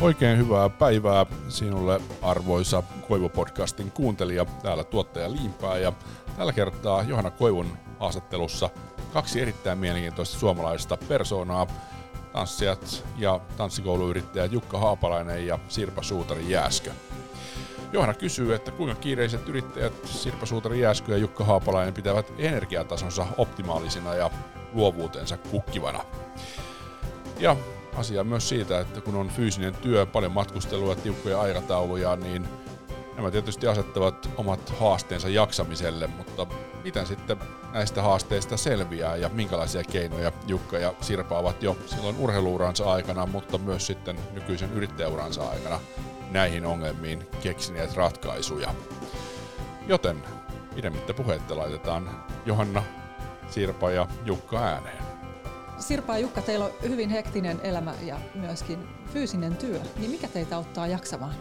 Oikein hyvää päivää sinulle arvoisa Koivu-podcastin kuuntelija. Täällä tuottaja Liimpää ja tällä kertaa Johanna Koivun haastattelussa kaksi erittäin mielenkiintoista suomalaista persoonaa, tanssijat ja tanssikouluyrittäjä Jukka Haapalainen ja Sirpa Suutari Jääskö. Johanna kysyy, että kuinka kiireiset yrittäjät Sirpa Suutari Jääskö ja Jukka Haapalainen pitävät energiatasonsa optimaalisina ja luovuutensa kukkivana. Ja asia myös siitä, että kun on fyysinen työ, paljon matkustelua, tiukkoja aikatauluja, niin nämä tietysti asettavat omat haasteensa jaksamiselle, mutta miten sitten näistä haasteista selviää ja minkälaisia keinoja Jukka ja Sirpa ovat jo silloin urheiluuransa aikana, mutta myös sitten nykyisen yrittäjäuransa aikana näihin ongelmiin keksineet ratkaisuja. Joten pidemmittä puheitta laitetaan Johanna, Sirpa ja Jukka ääneen. Sirpa ja Jukka, teillä on hyvin hektinen elämä ja myöskin fyysinen työ, niin mikä teitä auttaa jaksamaan?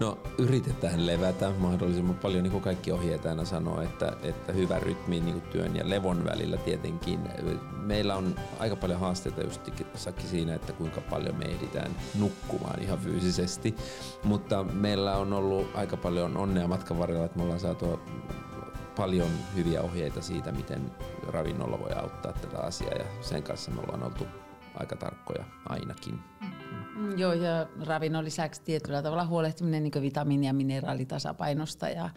No yritetään levätä mahdollisimman paljon, niin kuin kaikki ohjeet aina sanoo, että, että hyvä rytmi niin kuin työn ja levon välillä tietenkin. Meillä on aika paljon haasteita just siinä, että kuinka paljon me ehditään nukkumaan ihan fyysisesti, mutta meillä on ollut aika paljon onnea matkan varrella, että me ollaan saatu paljon hyviä ohjeita siitä, miten ravinnolla voi auttaa tätä asiaa ja sen kanssa me ollaan oltu aika tarkkoja ainakin. Mm, joo, ja ravinnon lisäksi tietyllä tavalla huolehtiminen niin vitamiini- ja mineraalitasapainosta ja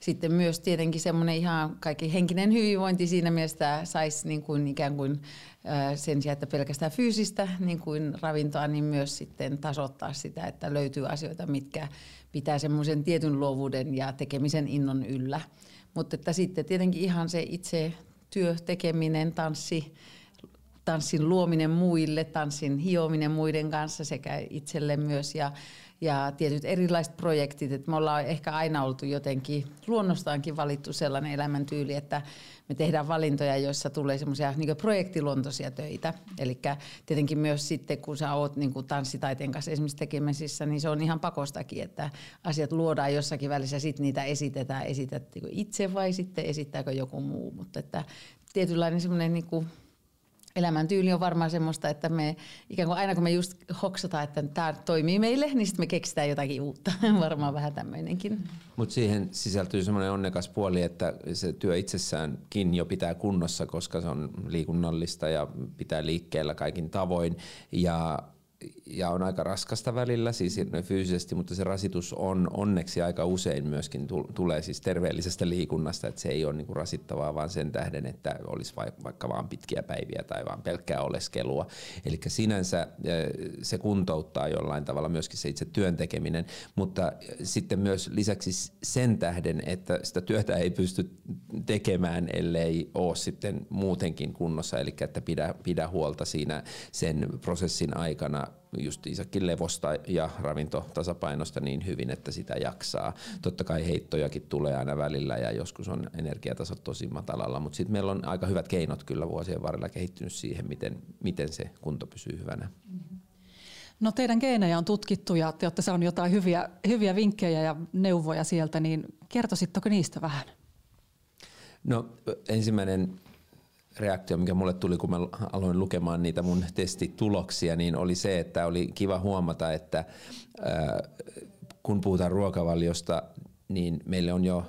sitten myös tietenkin semmoinen ihan kaikki henkinen hyvinvointi siinä mielessä saisi niin kuin ikään kuin sen sijaan, että pelkästään fyysistä niin kuin ravintoa, niin myös sitten tasoittaa sitä, että löytyy asioita, mitkä pitää semmoisen tietyn luovuuden ja tekemisen innon yllä. Mutta että sitten tietenkin ihan se itse työ, tekeminen, tanssi, tanssin luominen muille, tanssin hiominen muiden kanssa sekä itselle myös. Ja, ja tietyt erilaiset projektit. Että me ollaan ehkä aina oltu jotenkin luonnostaankin valittu sellainen elämäntyyli, että me tehdään valintoja, joissa tulee semmoisia niin projektiluontoisia töitä. Eli tietenkin myös sitten, kun sä oot niin tanssitaiteen kanssa esimerkiksi tekemisissä, niin se on ihan pakostakin, että asiat luodaan jossakin välissä sitten niitä esitetään. Esitättekö itse vai sitten esittääkö joku muu. Mutta että tietynlainen semmoinen niin elämäntyyli on varmaan semmoista, että me ikään kuin aina kun me just hoksataan, että tämä toimii meille, niin sitten me keksitään jotakin uutta. varmaan vähän tämmöinenkin. Mutta siihen sisältyy semmoinen onnekas puoli, että se työ itsessäänkin jo pitää kunnossa, koska se on liikunnallista ja pitää liikkeellä kaikin tavoin. Ja ja on aika raskasta välillä siis fyysisesti, mutta se rasitus on onneksi aika usein myöskin tulee siis terveellisestä liikunnasta, että se ei ole niinku rasittavaa vaan sen tähden, että olisi vaikka vaan pitkiä päiviä tai vaan pelkkää oleskelua. Eli sinänsä se kuntouttaa jollain tavalla myöskin se itse työn tekeminen, mutta sitten myös lisäksi sen tähden, että sitä työtä ei pysty tekemään, ellei ole sitten muutenkin kunnossa, eli että pidä, pidä huolta siinä sen prosessin aikana justiinsakin levosta ja ravintotasapainosta niin hyvin, että sitä jaksaa. Totta kai heittojakin tulee aina välillä ja joskus on energiatasot tosi matalalla, mutta sitten meillä on aika hyvät keinot kyllä vuosien varrella kehittynyt siihen, miten, miten se kunto pysyy hyvänä. No teidän geenejä on tutkittu ja te olette saaneet jotain hyviä, hyviä vinkkejä ja neuvoja sieltä, niin kertoisitteko niistä vähän? No ensimmäinen reaktio, mikä mulle tuli, kun mä aloin lukemaan niitä mun testituloksia, niin oli se, että oli kiva huomata, että kun puhutaan ruokavaliosta, niin meille on jo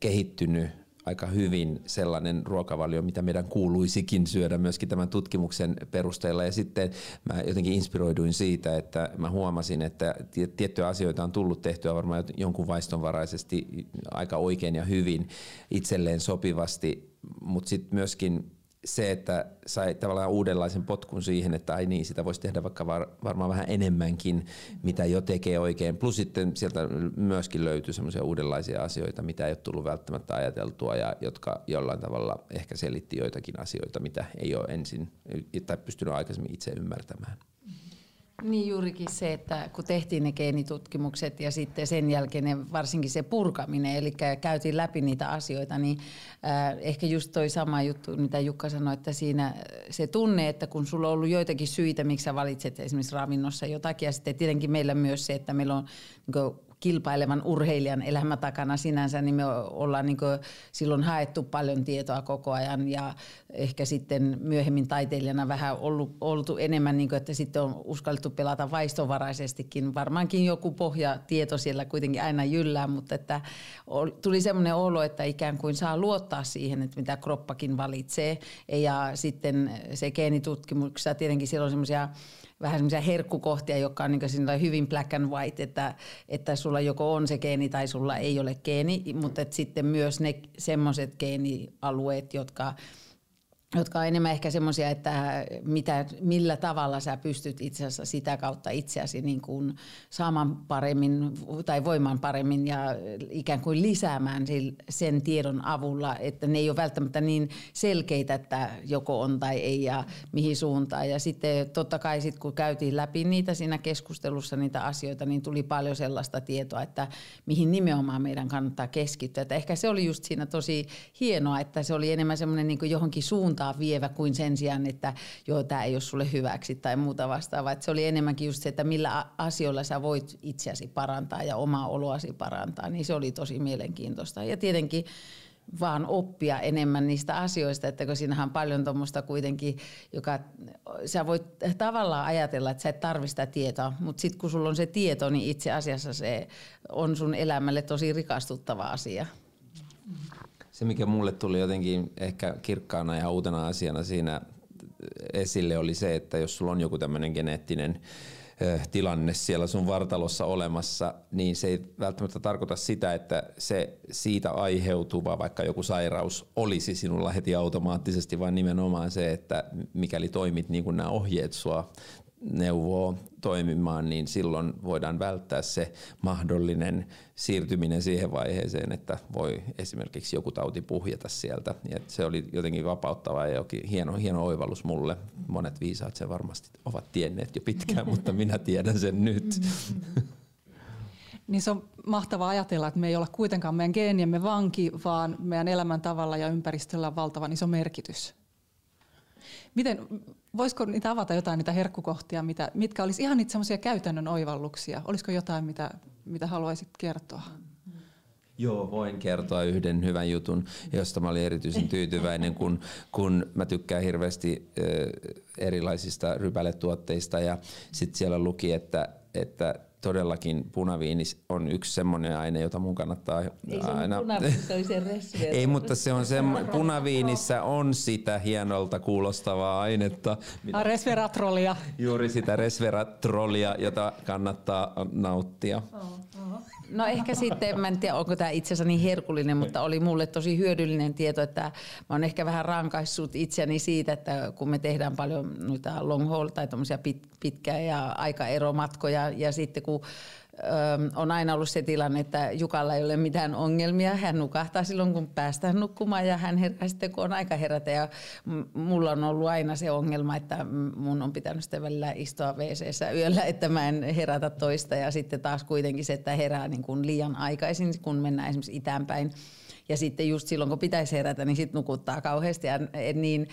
kehittynyt aika hyvin sellainen ruokavalio, mitä meidän kuuluisikin syödä myöskin tämän tutkimuksen perusteella. Ja sitten mä jotenkin inspiroiduin siitä, että mä huomasin, että tiettyjä asioita on tullut tehtyä varmaan jonkun vaistonvaraisesti aika oikein ja hyvin itselleen sopivasti, mutta sitten myöskin se, että sai tavallaan uudenlaisen potkun siihen, että ai niin, sitä voisi tehdä vaikka var, varmaan vähän enemmänkin, mitä jo tekee oikein. Plus sitten sieltä myöskin löytyy semmoisia uudenlaisia asioita, mitä ei ole tullut välttämättä ajateltua ja jotka jollain tavalla ehkä selitti joitakin asioita, mitä ei ole ensin tai pystynyt aikaisemmin itse ymmärtämään. Niin juurikin se, että kun tehtiin ne geenitutkimukset ja sitten sen jälkeen ne, varsinkin se purkaminen, eli käytiin läpi niitä asioita, niin äh, ehkä just toi sama juttu, mitä Jukka sanoi, että siinä se tunne, että kun sulla on ollut joitakin syitä, miksi sä valitset esimerkiksi ravinnossa jotakin, ja sitten tietenkin meillä myös se, että meillä on niin kilpailevan urheilijan elämä takana sinänsä, niin me ollaan niin silloin haettu paljon tietoa koko ajan ja ehkä sitten myöhemmin taiteilijana vähän ollut, oltu enemmän, niin kuin, että sitten on uskallettu pelata vaistovaraisestikin. Varmaankin joku pohjatieto siellä kuitenkin aina jyllää, mutta että tuli semmoinen olo, että ikään kuin saa luottaa siihen, että mitä kroppakin valitsee. Ja sitten se geenitutkimuksessa tietenkin siellä on semmoisia vähän semmoisia herkkukohtia, jotka on niin hyvin black and white, että, että sulla joko on se geeni tai sulla ei ole geeni, mutta sitten myös ne semmoiset geenialueet, jotka jotka on enemmän ehkä semmoisia, että mitä, millä tavalla sä pystyt itse asiassa sitä kautta itseäsi niin kuin saamaan paremmin tai voimaan paremmin ja ikään kuin lisäämään sen tiedon avulla, että ne ei ole välttämättä niin selkeitä, että joko on tai ei ja mihin suuntaan. Ja sitten totta kai sit, kun käytiin läpi niitä siinä keskustelussa, niitä asioita, niin tuli paljon sellaista tietoa, että mihin nimenomaan meidän kannattaa keskittyä. Että ehkä se oli just siinä tosi hienoa, että se oli enemmän semmoinen niin johonkin suuntaan suuntaan vievä kuin sen sijaan, että joo, tämä ei ole sulle hyväksi tai muuta vastaavaa. Että se oli enemmänkin just se, että millä asioilla sä voit itseäsi parantaa ja omaa oloasi parantaa, niin se oli tosi mielenkiintoista. Ja tietenkin vaan oppia enemmän niistä asioista, että kun siinähän on paljon tuommoista kuitenkin, joka sä voit tavallaan ajatella, että sä et tarvitse sitä tietoa, mutta sitten kun sulla on se tieto, niin itse asiassa se on sun elämälle tosi rikastuttava asia. Se, mikä mulle tuli jotenkin ehkä kirkkaana ja uutena asiana siinä esille, oli se, että jos sulla on joku tämmöinen geneettinen tilanne siellä sun vartalossa olemassa, niin se ei välttämättä tarkoita sitä, että se siitä aiheutuva vaikka joku sairaus olisi sinulla heti automaattisesti, vaan nimenomaan se, että mikäli toimit niin kuin nämä ohjeet sua neuvoo toimimaan, niin silloin voidaan välttää se mahdollinen siirtyminen siihen vaiheeseen, että voi esimerkiksi joku tauti puhjeta sieltä. Ja se oli jotenkin vapauttava ja jokin hieno, hieno oivallus mulle. Monet viisaat sen varmasti ovat tienneet jo pitkään, mutta minä tiedän sen nyt. Niin se on mahtavaa ajatella, että me ei olla kuitenkaan meidän geeniemme vanki, vaan meidän elämäntavalla ja ympäristöllä on valtavan iso merkitys. Miten, voisiko niitä avata jotain niitä herkkukohtia, mitä, mitkä olisi ihan niitä semmoisia käytännön oivalluksia? Olisiko jotain, mitä, mitä haluaisit kertoa? Joo, voin kertoa yhden hyvän jutun, josta mä olin erityisen tyytyväinen, kun, kun mä tykkään hirveästi erilaisista rypäletuotteista ja sitten siellä luki, että, että todellakin punaviini on yksi semmoinen aine, jota mun kannattaa Ei se aina... se se Ei, mutta se on semmo... punaviinissä on sitä hienolta kuulostavaa ainetta. Mitä... Resveratrolia. Juuri sitä resveratrolia, jota kannattaa nauttia. Oh. No ehkä sitten, mä en tiedä onko tämä itse asiassa niin herkullinen, mutta oli mulle tosi hyödyllinen tieto, että mä oon ehkä vähän rankaissut itseäni siitä, että kun me tehdään paljon noita long haul tai pit, pitkä- ja aikaeromatkoja ja sitten kun on aina ollut se tilanne, että Jukalla ei ole mitään ongelmia. Hän nukahtaa silloin, kun päästään nukkumaan ja hän herää sitten, kun on aika herätä. Ja mulla on ollut aina se ongelma, että mun on pitänyt sitten välillä istua wc yöllä, että mä en herätä toista. Ja sitten taas kuitenkin se, että herää niin kuin liian aikaisin, kun mennään esimerkiksi itäänpäin ja sitten just silloin, kun pitäisi herätä, niin sitten nukuttaa kauheasti. Ja niin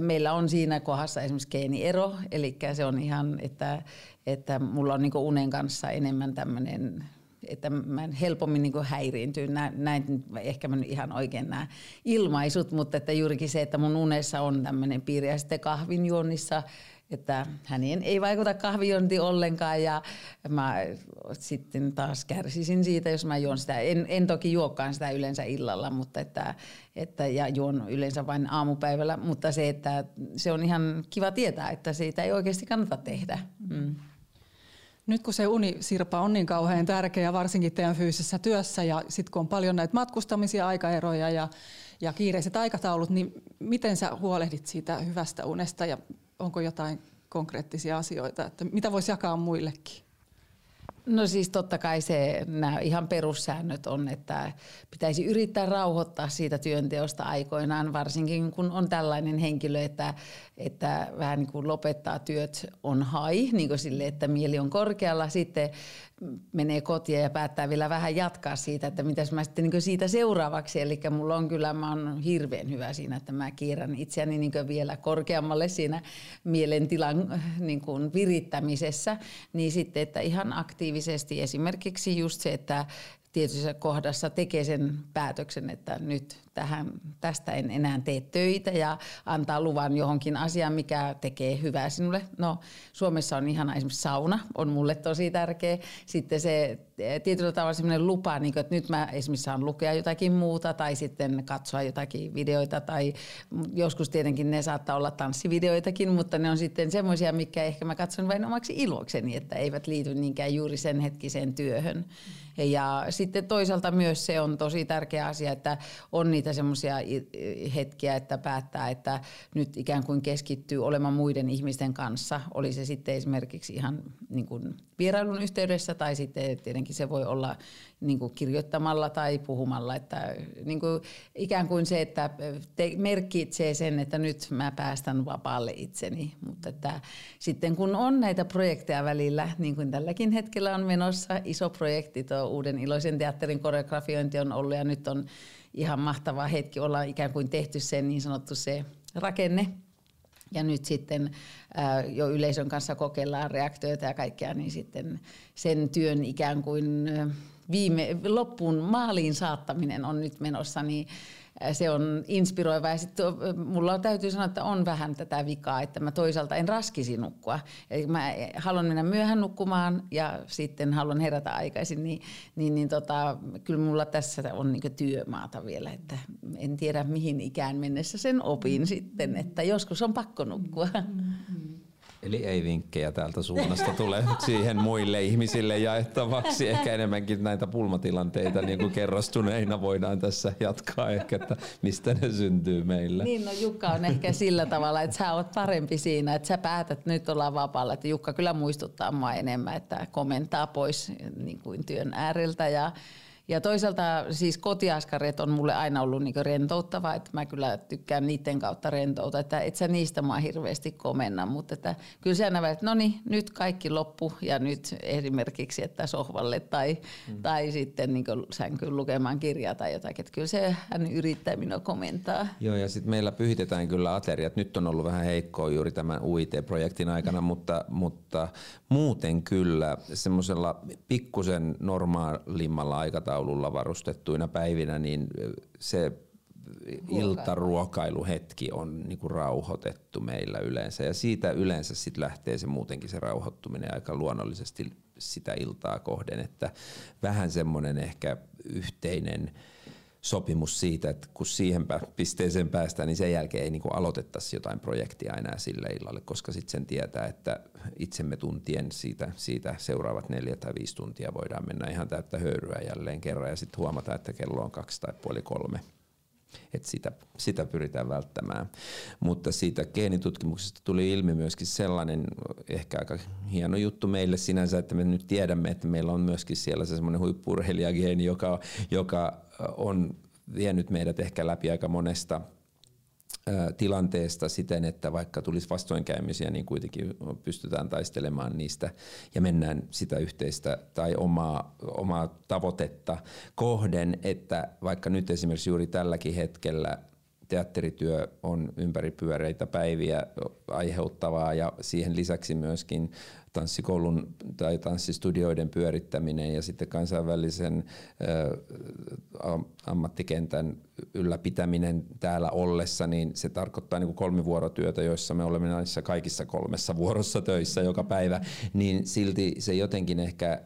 meillä on siinä kohdassa esimerkiksi geeniero, eli se on ihan, että, että mulla on niin unen kanssa enemmän tämmöinen että mä helpommin niin häiriintyy. Näin ehkä mä ihan oikein nämä ilmaisut, mutta että juurikin se, että mun unessa on tämmöinen piiri ja sitten kahvinjuonnissa että hänen ei vaikuta kahvionti ollenkaan ja mä sitten taas kärsisin siitä, jos mä juon sitä. En, en toki juokkaan sitä yleensä illalla, mutta että, että, ja juon yleensä vain aamupäivällä, mutta se, että se on ihan kiva tietää, että siitä ei oikeasti kannata tehdä. Mm. Nyt kun se unisirpa on niin kauhean tärkeä, varsinkin teidän fyysisessä työssä, ja sitten kun on paljon näitä matkustamisia, aikaeroja ja, ja kiireiset aikataulut, niin miten sä huolehdit siitä hyvästä unesta ja onko jotain konkreettisia asioita, että mitä voisi jakaa muillekin? No siis totta kai se, nämä ihan perussäännöt on, että pitäisi yrittää rauhoittaa siitä työnteosta aikoinaan, varsinkin kun on tällainen henkilö, että, että vähän niin kuin lopettaa työt on hai, niin kuin sille, että mieli on korkealla. Sitten menee kotiin ja päättää vielä vähän jatkaa siitä, että mitäs mä sitten niin siitä seuraavaksi. Eli mulla on kyllä, mä oon hirveän hyvä siinä, että mä kierrän itseäni niin vielä korkeammalle siinä mielentilan niin kuin virittämisessä. Niin sitten, että ihan aktiivisesti. Esimerkiksi just se, että tietyssä kohdassa tekee sen päätöksen, että nyt tähän, tästä en enää tee töitä ja antaa luvan johonkin asiaan, mikä tekee hyvää sinulle. No Suomessa on ihana esimerkiksi sauna, on mulle tosi tärkeä. Sitten se tietyllä tavalla sellainen lupa, niin kuin, että nyt mä esimerkiksi saan lukea jotakin muuta tai sitten katsoa jotakin videoita tai joskus tietenkin ne saattaa olla tanssivideoitakin, mutta ne on sitten semmoisia, mikä ehkä mä katson vain omaksi ilokseni, että eivät liity niinkään juuri sen hetkiseen työhön. Ja sitten toisaalta myös se on tosi tärkeä asia, että on niitä semmoisia hetkiä, että päättää, että nyt ikään kuin keskittyy olemaan muiden ihmisten kanssa. Oli se sitten esimerkiksi ihan niin kuin vierailun yhteydessä tai sitten tietenkin se voi olla niin kuin kirjoittamalla tai puhumalla. Että niin kuin ikään kuin se, että te, merkitsee sen, että nyt mä päästän vapaalle itseni. Mutta että sitten kun on näitä projekteja välillä, niin kuin tälläkin hetkellä on menossa iso projekti, tuo Uuden iloisen teatterin koreografiointi on ollut ja nyt on ihan mahtava hetki olla ikään kuin tehty se niin sanottu se rakenne, ja nyt sitten jo yleisön kanssa kokeillaan reaktioita ja kaikkea, niin sitten sen työn ikään kuin viime, loppuun maaliin saattaminen on nyt menossa, niin se on inspiroiva. Ja sitten mulla täytyy sanoa, että on vähän tätä vikaa, että mä toisaalta en raskisi nukkua. Eli mä haluan mennä myöhään nukkumaan ja sitten haluan herätä aikaisin, niin, niin, niin tota, kyllä mulla tässä on niin työmaata vielä, että en tiedä mihin ikään mennessä sen opin sitten, että joskus on pakko nukkua. Mm-hmm. Eli ei vinkkejä täältä suunnasta tule siihen muille ihmisille jaettavaksi. Ehkä enemmänkin näitä pulmatilanteita niin kuin kerrostuneina voidaan tässä jatkaa ehkä, että mistä ne syntyy meillä. Niin, no Jukka on ehkä sillä tavalla, että sä oot parempi siinä, että sä päätät, että nyt ollaan vapaalla. Että Jukka kyllä muistuttaa mua enemmän, että komentaa pois niin kuin työn ääreltä ja ja toisaalta siis kotiaskareet on mulle aina ollut niinku rentouttava, että mä kyllä tykkään niiden kautta rentouta, että et sä niistä mua hirveästi komenna, mutta että kyllä se aina että no niin, nyt kaikki loppu ja nyt esimerkiksi, että sohvalle tai, mm. tai sitten niin sänkyyn lukemaan kirjaa tai jotakin, että kyllä se hän yrittää minua komentaa. Joo ja sitten meillä pyhitetään kyllä ateriat, nyt on ollut vähän heikkoa juuri tämän UIT-projektin aikana, mutta, mutta muuten kyllä semmoisella pikkusen normaalimmalla aikataululla aikataululla varustettuina päivinä, niin se iltaruokailuhetki on niinku rauhoitettu meillä yleensä. Ja siitä yleensä sit lähtee se muutenkin se rauhoittuminen aika luonnollisesti sitä iltaa kohden, että vähän semmoinen ehkä yhteinen sopimus siitä, että kun siihen pisteeseen päästään, niin sen jälkeen ei niin aloitettaisi jotain projektia enää sille illalle, koska sitten sen tietää, että itsemme tuntien siitä, siitä seuraavat neljä tai viisi tuntia voidaan mennä ihan täyttä höyryä jälleen kerran ja sitten huomata, että kello on kaksi tai puoli kolme. Et sitä, sitä pyritään välttämään. Mutta siitä geenitutkimuksesta tuli ilmi myöskin sellainen ehkä aika hieno juttu meille sinänsä, että me nyt tiedämme, että meillä on myöskin siellä se semmoinen huippurheilijageeni, joka, joka on vienyt meidät ehkä läpi aika monesta tilanteesta siten, että vaikka tulisi vastoinkäymisiä, niin kuitenkin pystytään taistelemaan niistä ja mennään sitä yhteistä tai omaa, omaa tavoitetta kohden, että vaikka nyt esimerkiksi juuri tälläkin hetkellä teatterityö on ympäripyöreitä päiviä aiheuttavaa ja siihen lisäksi myöskin tanssikoulun tai tanssistudioiden pyörittäminen ja sitten kansainvälisen ammattikentän ylläpitäminen täällä ollessa, niin se tarkoittaa niin kolmivuorotyötä, joissa me olemme näissä kaikissa kolmessa vuorossa töissä joka päivä, niin silti se jotenkin ehkä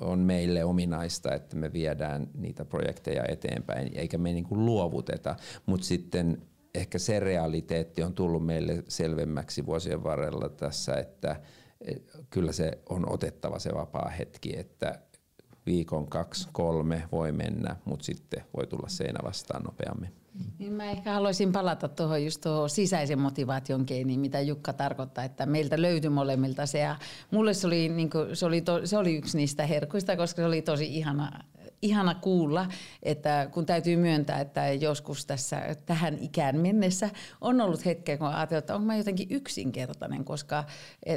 on meille ominaista, että me viedään niitä projekteja eteenpäin, eikä me niin kuin luovuteta, mutta sitten ehkä se realiteetti on tullut meille selvemmäksi vuosien varrella tässä, että kyllä se on otettava se vapaa hetki, että viikon kaksi, kolme voi mennä, mutta sitten voi tulla seinä vastaan nopeammin. Niin mä ehkä haluaisin palata tuohon just tuohon sisäisen motivaation geeniin, mitä Jukka tarkoittaa, että meiltä löytyi molemmilta se. Ja mulle se oli, niin kuin, se, oli to, se oli yksi niistä herkuista, koska se oli tosi ihana ihana kuulla, että kun täytyy myöntää, että joskus tässä tähän ikään mennessä on ollut hetkeä, kun ajatellut, että onko mä jotenkin yksinkertainen, koska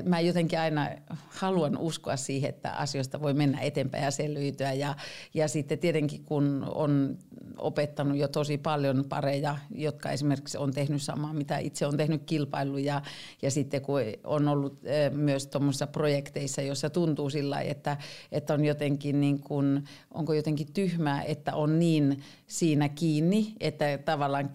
mä jotenkin aina haluan uskoa siihen, että asioista voi mennä eteenpäin ja selviytyä. Ja, ja sitten tietenkin kun on opettanut jo tosi paljon pareja, jotka esimerkiksi on tehnyt samaa, mitä itse on tehnyt kilpailu ja, sitten kun on ollut myös tuommoisissa projekteissa, joissa tuntuu sillä että, että on jotenkin niin kuin, onko jotenkin tyhmää, että on niin siinä kiinni, että tavallaan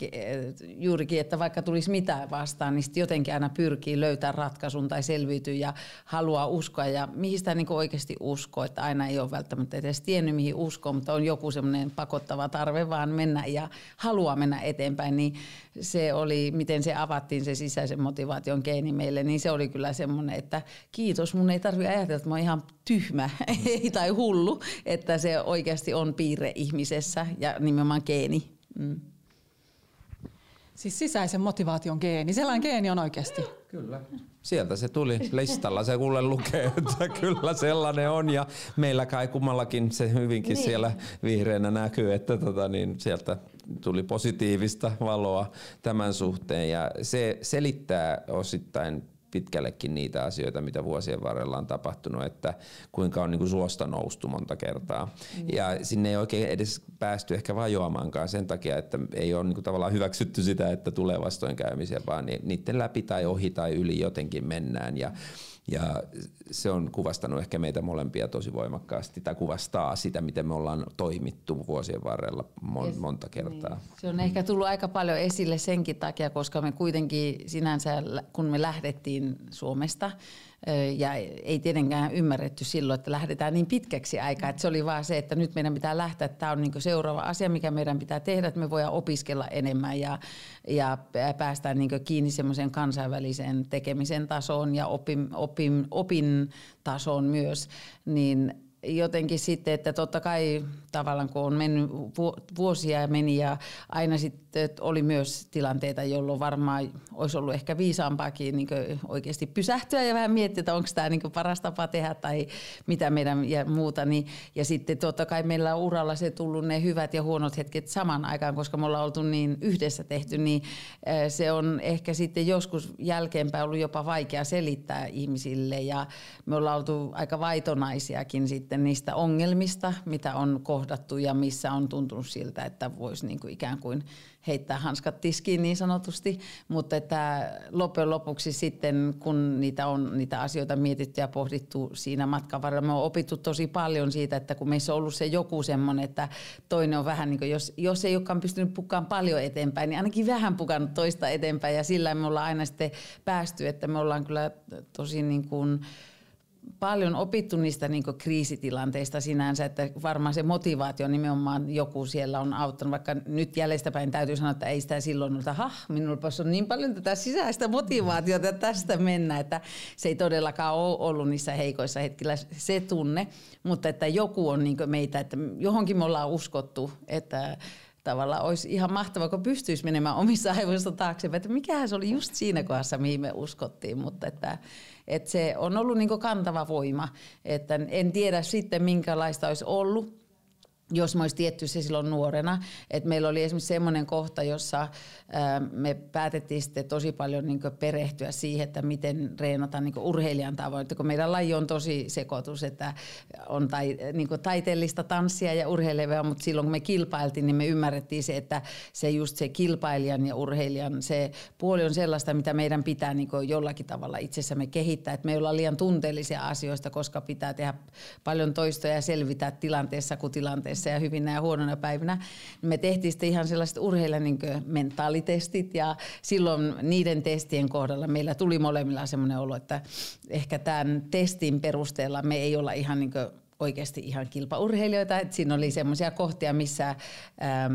juurikin, että vaikka tulisi mitään vastaan, niin sitten jotenkin aina pyrkii löytää ratkaisun tai selviytyy ja haluaa uskoa. Ja mihin sitä niin oikeasti uskoo, että aina ei ole välttämättä edes tiennyt mihin uskoo, mutta on joku semmoinen pakottava tarve vaan mennä ja haluaa mennä eteenpäin, niin se oli, miten se avattiin se sisäisen motivaation geeni meille, niin se oli kyllä semmoinen, että kiitos, mun ei tarvitse ajatella, että mä oon ihan tyhmä tai hullu, että se oikeasti on piirre ihmisessä ja nimenomaan geeni. Mm. Siis sisäisen motivaation geeni, sellainen geeni on oikeasti. Kyllä. Sieltä se tuli. Listalla se kuule lukee, että kyllä sellainen on. Ja meillä kai kummallakin se hyvinkin niin. siellä vihreänä näkyy, että tota, niin sieltä tuli positiivista valoa tämän suhteen. Ja se selittää osittain pitkällekin niitä asioita, mitä vuosien varrella on tapahtunut, että kuinka on niin kuin suosta noustu monta kertaa. Mm. Ja sinne ei oikein edes päästy ehkä vajoamaankaan sen takia, että ei ole niin kuin tavallaan hyväksytty sitä, että tulee vastoinkäymisiä, vaan niiden läpi tai ohi tai yli jotenkin mennään. Ja, ja se on kuvastanut ehkä meitä molempia tosi voimakkaasti, tai kuvastaa sitä, miten me ollaan toimittu vuosien varrella mon, monta kertaa. Niin. Se on ehkä tullut aika paljon esille senkin takia, koska me kuitenkin sinänsä, kun me lähdettiin Suomesta, ja ei tietenkään ymmärretty silloin, että lähdetään niin pitkäksi aikaa. Että se oli vaan se, että nyt meidän pitää lähteä. Tämä on niin seuraava asia, mikä meidän pitää tehdä, että me voidaan opiskella enemmän ja, ja päästään niin kiinni semmoiseen kansainväliseen tekemisen tasoon ja opin, opin, opin tasoon myös. Niin jotenkin sitten, että totta kai tavallaan kun on mennyt vuosia ja meni ja aina sitten oli myös tilanteita, jolloin varmaan olisi ollut ehkä viisaampaakin niin oikeasti pysähtyä ja vähän miettiä, että onko tämä niin paras tapa tehdä tai mitä meidän ja muuta. Niin, ja sitten totta kai meillä on uralla se tullut ne hyvät ja huonot hetket saman aikaan, koska me ollaan oltu niin yhdessä tehty, niin se on ehkä sitten joskus jälkeenpäin ollut jopa vaikea selittää ihmisille ja me ollaan oltu aika vaitonaisiakin sitten niistä ongelmista, mitä on kohdattu ja missä on tuntunut siltä, että voisi niin kuin ikään kuin heittää hanskat tiskiin niin sanotusti, mutta että loppujen lopuksi sitten, kun niitä on niitä asioita mietitty ja pohdittu siinä matkan varrella, me on opittu tosi paljon siitä, että kun meissä on ollut se joku semmoinen, että toinen on vähän niin kuin, jos, jos ei olekaan pystynyt pukaan paljon eteenpäin, niin ainakin vähän pukannut toista eteenpäin. Ja sillä me ollaan aina sitten päästy, että me ollaan kyllä tosi niin kuin, paljon opittu niistä niin kriisitilanteista sinänsä, että varmaan se motivaatio nimenomaan joku siellä on auttanut, vaikka nyt jäljestäpäin täytyy sanoa, että ei sitä silloin että ha, minulla on niin paljon tätä sisäistä motivaatiota että tästä mennä, että se ei todellakaan ole ollut niissä heikoissa hetkillä se tunne, mutta että joku on niin meitä, että johonkin me ollaan uskottu, että tavallaan olisi ihan mahtavaa, kun pystyisi menemään omissa aivoissa taaksepäin, että mikähän se oli just siinä kohdassa, mihin me uskottiin, mutta että että se on ollut niin kantava voima. Että en tiedä sitten, minkälaista olisi ollut, jos mä olisi tietty se silloin nuorena. Et meillä oli esimerkiksi semmoinen kohta, jossa me päätettiin sitten tosi paljon niin perehtyä siihen, että miten reenata niin urheilijan tavoin. Että kun meidän laji on tosi sekoitus, että on tai, niin taiteellista tanssia ja urheilevaa, mutta silloin kun me kilpailtiin, niin me ymmärrettiin se, että se just se kilpailijan ja urheilijan se puoli on sellaista, mitä meidän pitää niin jollakin tavalla itsessämme kehittää. Että me ollaan liian tunteellisia asioista, koska pitää tehdä paljon toistoja ja selvitä tilanteessa kuin tilanteessa ja hyvinä ja huonona päivinä. Me tehtiin sitten ihan sellaiset urheilijan niin mentaalitestit ja silloin niiden testien kohdalla meillä tuli molemmilla semmoinen olo, että ehkä tämän testin perusteella me ei olla ihan niin oikeasti ihan kilpaurheilijoita. Että siinä oli semmoisia kohtia, missä ähm,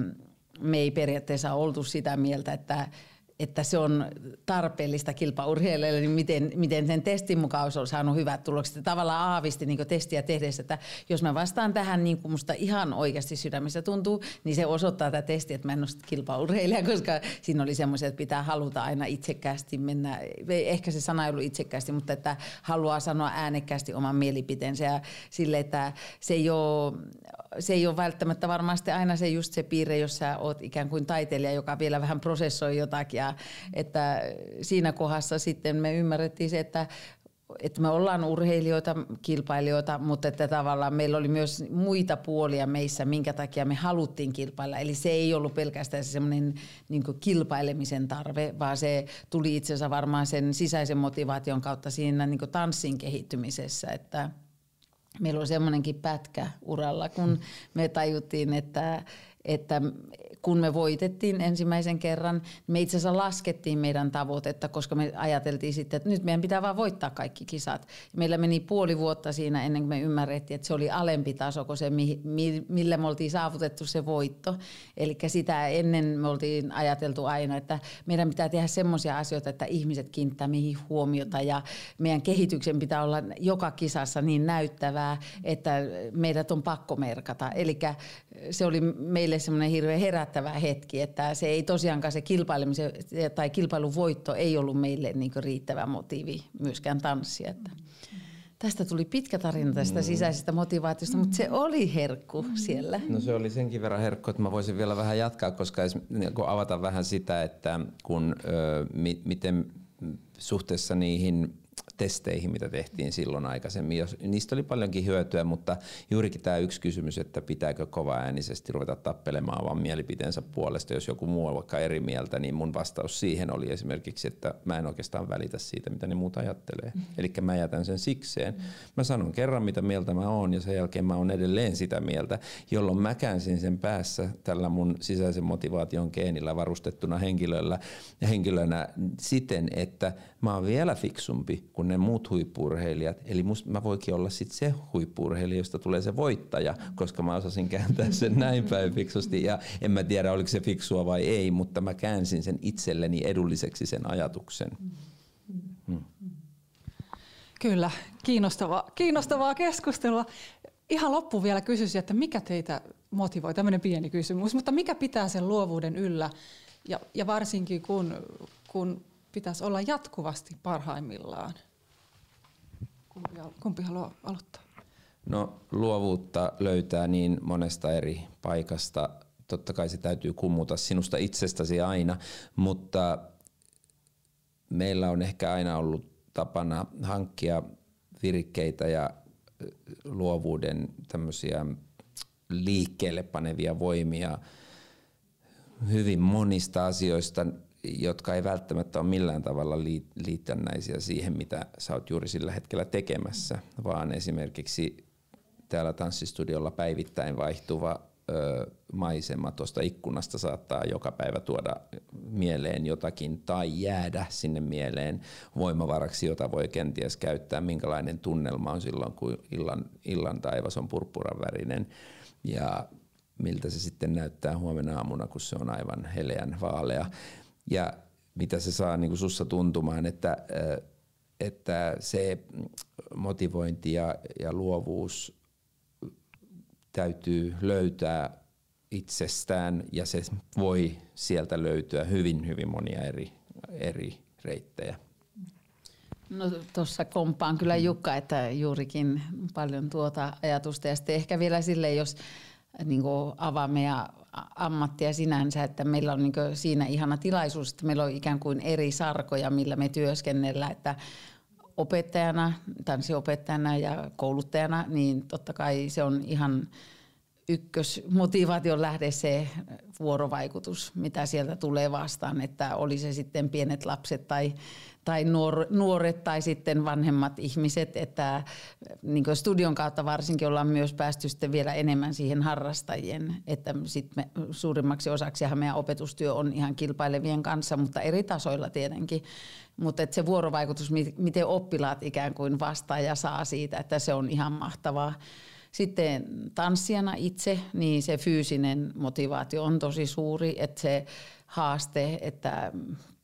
me ei periaatteessa oltu sitä mieltä, että että se on tarpeellista kilpaurheilijalle, niin miten, miten sen testin mukaan olisi saanut hyvät tulokset. Tavallaan aavisti niin testiä tehdessä, että jos mä vastaan tähän niin kuin musta ihan oikeasti sydämessä tuntuu, niin se osoittaa tätä testiä, että mä en ole kilpaurheilija, koska siinä oli semmoiset, että pitää haluta aina itsekkäästi mennä. Ehkä se sana ei ollut itsekkäästi, mutta että haluaa sanoa äänekkäästi oman mielipiteensä ja sille, että se ei ole, se ei ole välttämättä varmasti aina se just se piirre, jos sä oot ikään kuin taiteilija, joka vielä vähän prosessoi jotakin että siinä kohdassa sitten me ymmärrettiin se, että että me ollaan urheilijoita, kilpailijoita, mutta että tavallaan meillä oli myös muita puolia meissä, minkä takia me haluttiin kilpailla. Eli se ei ollut pelkästään se semmoinen niin kilpailemisen tarve, vaan se tuli itse asiassa varmaan sen sisäisen motivaation kautta siinä niin tanssin kehittymisessä, että meillä oli semmoinenkin pätkä uralla, kun me tajuttiin, että, että kun me voitettiin ensimmäisen kerran, me itse asiassa laskettiin meidän tavoitetta, koska me ajateltiin sitten, että nyt meidän pitää vaan voittaa kaikki kisat. Meillä meni puoli vuotta siinä ennen kuin me ymmärrettiin, että se oli alempi taso kuin se, millä me oltiin saavutettu se voitto. Eli sitä ennen me oltiin ajateltu aina, että meidän pitää tehdä semmoisia asioita, että ihmiset kiinnittää mihin huomiota ja meidän kehityksen pitää olla joka kisassa niin näyttävää, että meidät on pakko merkata. Eli se oli meille semmoinen hirveän herättävä hetki, että se ei tosiaankaan se kilpailemisen tai kilpailun voitto ei ollut meille niin riittävä motiivi myöskään tanssia. Että tästä tuli pitkä tarina tästä mm. sisäisestä motivaatiosta, mutta se oli herkku siellä. No se oli senkin verran herkku, että mä voisin vielä vähän jatkaa, koska niin avata vähän sitä, että kun, ö, mi, miten suhteessa niihin testeihin, mitä tehtiin silloin aikaisemmin. Niistä oli paljonkin hyötyä, mutta juurikin tämä yksi kysymys, että pitääkö kova äänisesti ruveta tappelemaan vaan mielipiteensä puolesta, jos joku muu on vaikka eri mieltä, niin mun vastaus siihen oli esimerkiksi, että mä en oikeastaan välitä siitä, mitä ne muut ajattelee. Mm. Eli mä jätän sen sikseen. Mm. Mä sanon kerran, mitä mieltä mä oon ja sen jälkeen mä oon edelleen sitä mieltä, jolloin mä käänsin sen päässä tällä mun sisäisen motivaation geenillä varustettuna henkilöllä, henkilönä siten, että mä oon vielä fiksumpi kuin ne muut huippurheilijat. Eli musta mä voikin olla sitten se huippurheilija, josta tulee se voittaja, koska mä osasin kääntää sen näin päin fiksusti. Ja en mä tiedä, oliko se fiksua vai ei, mutta mä käänsin sen itselleni edulliseksi sen ajatuksen. Hmm. Kyllä, kiinnostavaa, kiinnostavaa keskustelua. Ihan loppu vielä kysyisin, että mikä teitä motivoi, tämmöinen pieni kysymys, mutta mikä pitää sen luovuuden yllä ja, ja varsinkin kun, kun pitäisi olla jatkuvasti parhaimmillaan? Kumpi, kumpi haluaa aloittaa? No luovuutta löytää niin monesta eri paikasta. Totta kai se täytyy kummuta sinusta itsestäsi aina, mutta meillä on ehkä aina ollut tapana hankkia virikkeitä ja luovuuden tämmöisiä liikkeelle panevia voimia hyvin monista asioista jotka ei välttämättä ole millään tavalla liitännäisiä siihen, mitä sä oot juuri sillä hetkellä tekemässä, vaan esimerkiksi täällä tanssistudiolla päivittäin vaihtuva ö, maisema tuosta ikkunasta saattaa joka päivä tuoda mieleen jotakin tai jäädä sinne mieleen voimavaraksi, jota voi kenties käyttää, minkälainen tunnelma on silloin, kun illan, illan taivas on purppuran värinen? Ja miltä se sitten näyttää huomenna aamuna, kun se on aivan heleän vaalea ja mitä se saa niin kuin sussa tuntumaan, että, että se motivointi ja, ja luovuus täytyy löytää itsestään ja se voi sieltä löytyä hyvin, hyvin monia eri, eri reittejä. No tuossa kompaan kyllä Jukka, että juurikin paljon tuota ajatusta ja sitten ehkä vielä sille, jos niin avaa meidän ammattia sinänsä, että meillä on niin siinä ihana tilaisuus, että meillä on ikään kuin eri sarkoja, millä me työskennellään, että opettajana, tanssiopettajana ja kouluttajana, niin totta kai se on ihan ykkösmotivaation lähde se vuorovaikutus, mitä sieltä tulee vastaan, että oli se sitten pienet lapset tai, tai nuor, nuoret tai sitten vanhemmat ihmiset, että niin studion kautta varsinkin ollaan myös päästy sitten vielä enemmän siihen harrastajien, että sit me, suurimmaksi osaksihan meidän opetustyö on ihan kilpailevien kanssa, mutta eri tasoilla tietenkin, mutta se vuorovaikutus, miten oppilaat ikään kuin vastaa ja saa siitä, että se on ihan mahtavaa. Sitten tanssijana itse, niin se fyysinen motivaatio on tosi suuri, että se haaste, että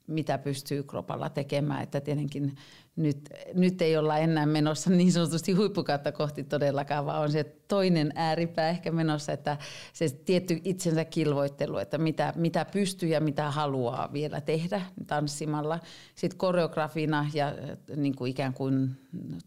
mitä pystyy kropalla tekemään, että tietenkin nyt, nyt ei olla enää menossa niin sanotusti huippukautta kohti todellakaan, vaan on se toinen ääripää ehkä menossa, että se tietty itsensä kilvoittelu, että mitä, mitä pystyy ja mitä haluaa vielä tehdä tanssimalla. Sitten koreografina ja äh, niin kuin ikään kuin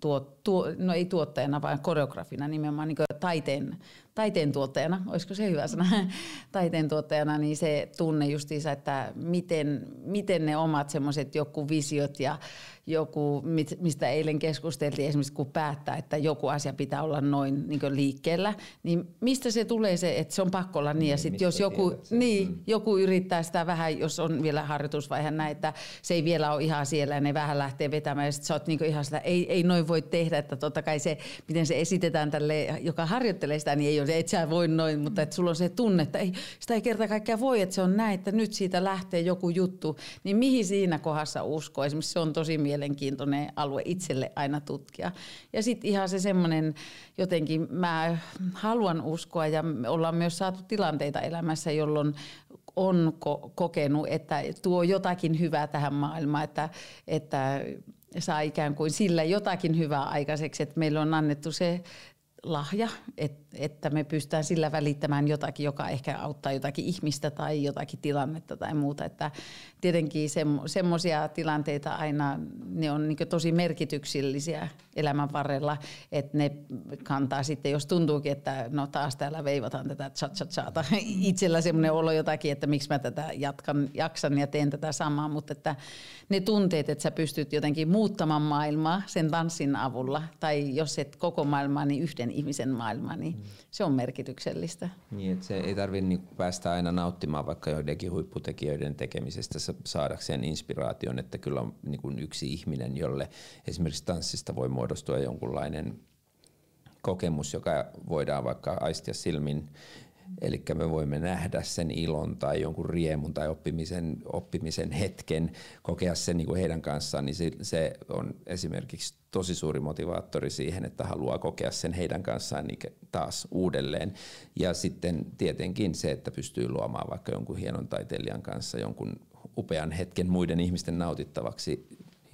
tuo, tuo, no ei tuottajana, vaan koreografina nimenomaan niin kuin taiteen, taiteen tuottajana, olisiko se hyvä sana, taiteen tuottajana, niin se tunne justiinsa, että miten, miten ne omat semmoiset joku visiot ja joku, mistä eilen keskusteltiin esimerkiksi, kun päättää, että joku asia pitää olla noin niin liikkeellä, niin mistä se tulee se, että se on pakko olla niin, ja niin, sitten jos joku, niin, mm. joku yrittää sitä vähän, jos on vielä harjoitusvaihe näin, että se ei vielä ole ihan siellä ja ne vähän lähtee vetämään, ja sitten sä oot niin ihan sitä, ei, ei noin voi tehdä, että totta kai se, miten se esitetään tälle, joka harjoittelee sitä, niin ei ole, et sä voi noin, mutta että sulla on se tunne, että ei, sitä ei kerta kaikkiaan voi, että se on näin, että nyt siitä lähtee joku juttu, niin mihin siinä kohdassa uskoo, esimerkiksi se on tosi mielenkiintoinen alue itselle aina tutkia. Ja sitten ihan se semmoinen, jotenkin mä haluan uskoa ja ollaan myös saatu tilanteita elämässä, jolloin on ko- kokenut, että tuo jotakin hyvää tähän maailmaan, että, että saa ikään kuin sillä jotakin hyvää aikaiseksi, että meillä on annettu se lahja, että me pystytään sillä välittämään jotakin, joka ehkä auttaa jotakin ihmistä tai jotakin tilannetta tai muuta. Että tietenkin semmoisia tilanteita aina, ne on niin tosi merkityksellisiä elämän varrella, että ne kantaa sitten, jos tuntuukin, että no taas täällä veivataan tätä cha cha chata. Itsellä semmoinen olo jotakin, että miksi mä tätä jatkan, jaksan ja teen tätä samaa, mutta että ne tunteet, että sä pystyt jotenkin muuttamaan maailmaa sen tanssin avulla, tai jos et koko maailmaa, niin yhden ihmisen maailmaa, niin se on merkityksellistä. Niin, että se ei tarvitse niin päästä aina nauttimaan vaikka joidenkin huipputekijöiden tekemisestä saadakseen inspiraation, että kyllä on niin kuin yksi ihminen, jolle esimerkiksi tanssista voi muodostua jonkunlainen kokemus, joka voidaan vaikka aistia silmin Eli me voimme nähdä sen ilon tai jonkun riemun tai oppimisen, oppimisen hetken, kokea sen niin kuin heidän kanssaan, niin se, se on esimerkiksi tosi suuri motivaattori siihen, että haluaa kokea sen heidän kanssaan niin taas uudelleen. Ja sitten tietenkin se, että pystyy luomaan vaikka jonkun hienon taiteilijan kanssa jonkun upean hetken muiden ihmisten nautittavaksi,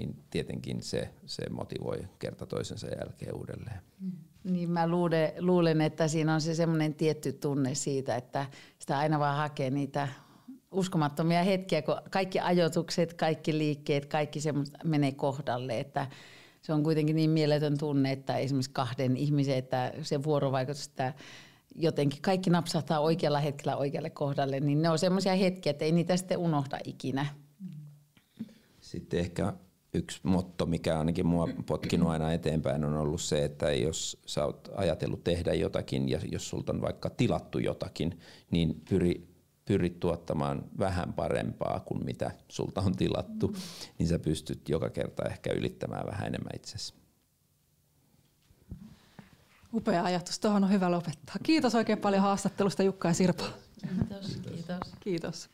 niin tietenkin se, se motivoi kerta toisensa jälkeen uudelleen. Niin mä luulen, luulen, että siinä on se semmoinen tietty tunne siitä, että sitä aina vaan hakee niitä uskomattomia hetkiä, kun kaikki ajoitukset, kaikki liikkeet, kaikki se menee kohdalle, että se on kuitenkin niin mieletön tunne, että esimerkiksi kahden ihmisen, että se vuorovaikutus, että jotenkin kaikki napsahtaa oikealla hetkellä oikealle kohdalle, niin ne on semmoisia hetkiä, että ei niitä sitten unohda ikinä. Sitten ehkä yksi motto, mikä ainakin mua potkinut aina eteenpäin, on ollut se, että jos sä oot ajatellut tehdä jotakin ja jos sulta on vaikka tilattu jotakin, niin pyri, pyri tuottamaan vähän parempaa kuin mitä sulta on tilattu, mm. niin sä pystyt joka kerta ehkä ylittämään vähän enemmän itsesi. Upea ajatus. Tuohon on hyvä lopettaa. Kiitos oikein paljon haastattelusta Jukka ja Sirpa. Kiitos. Kiitos. Kiitos.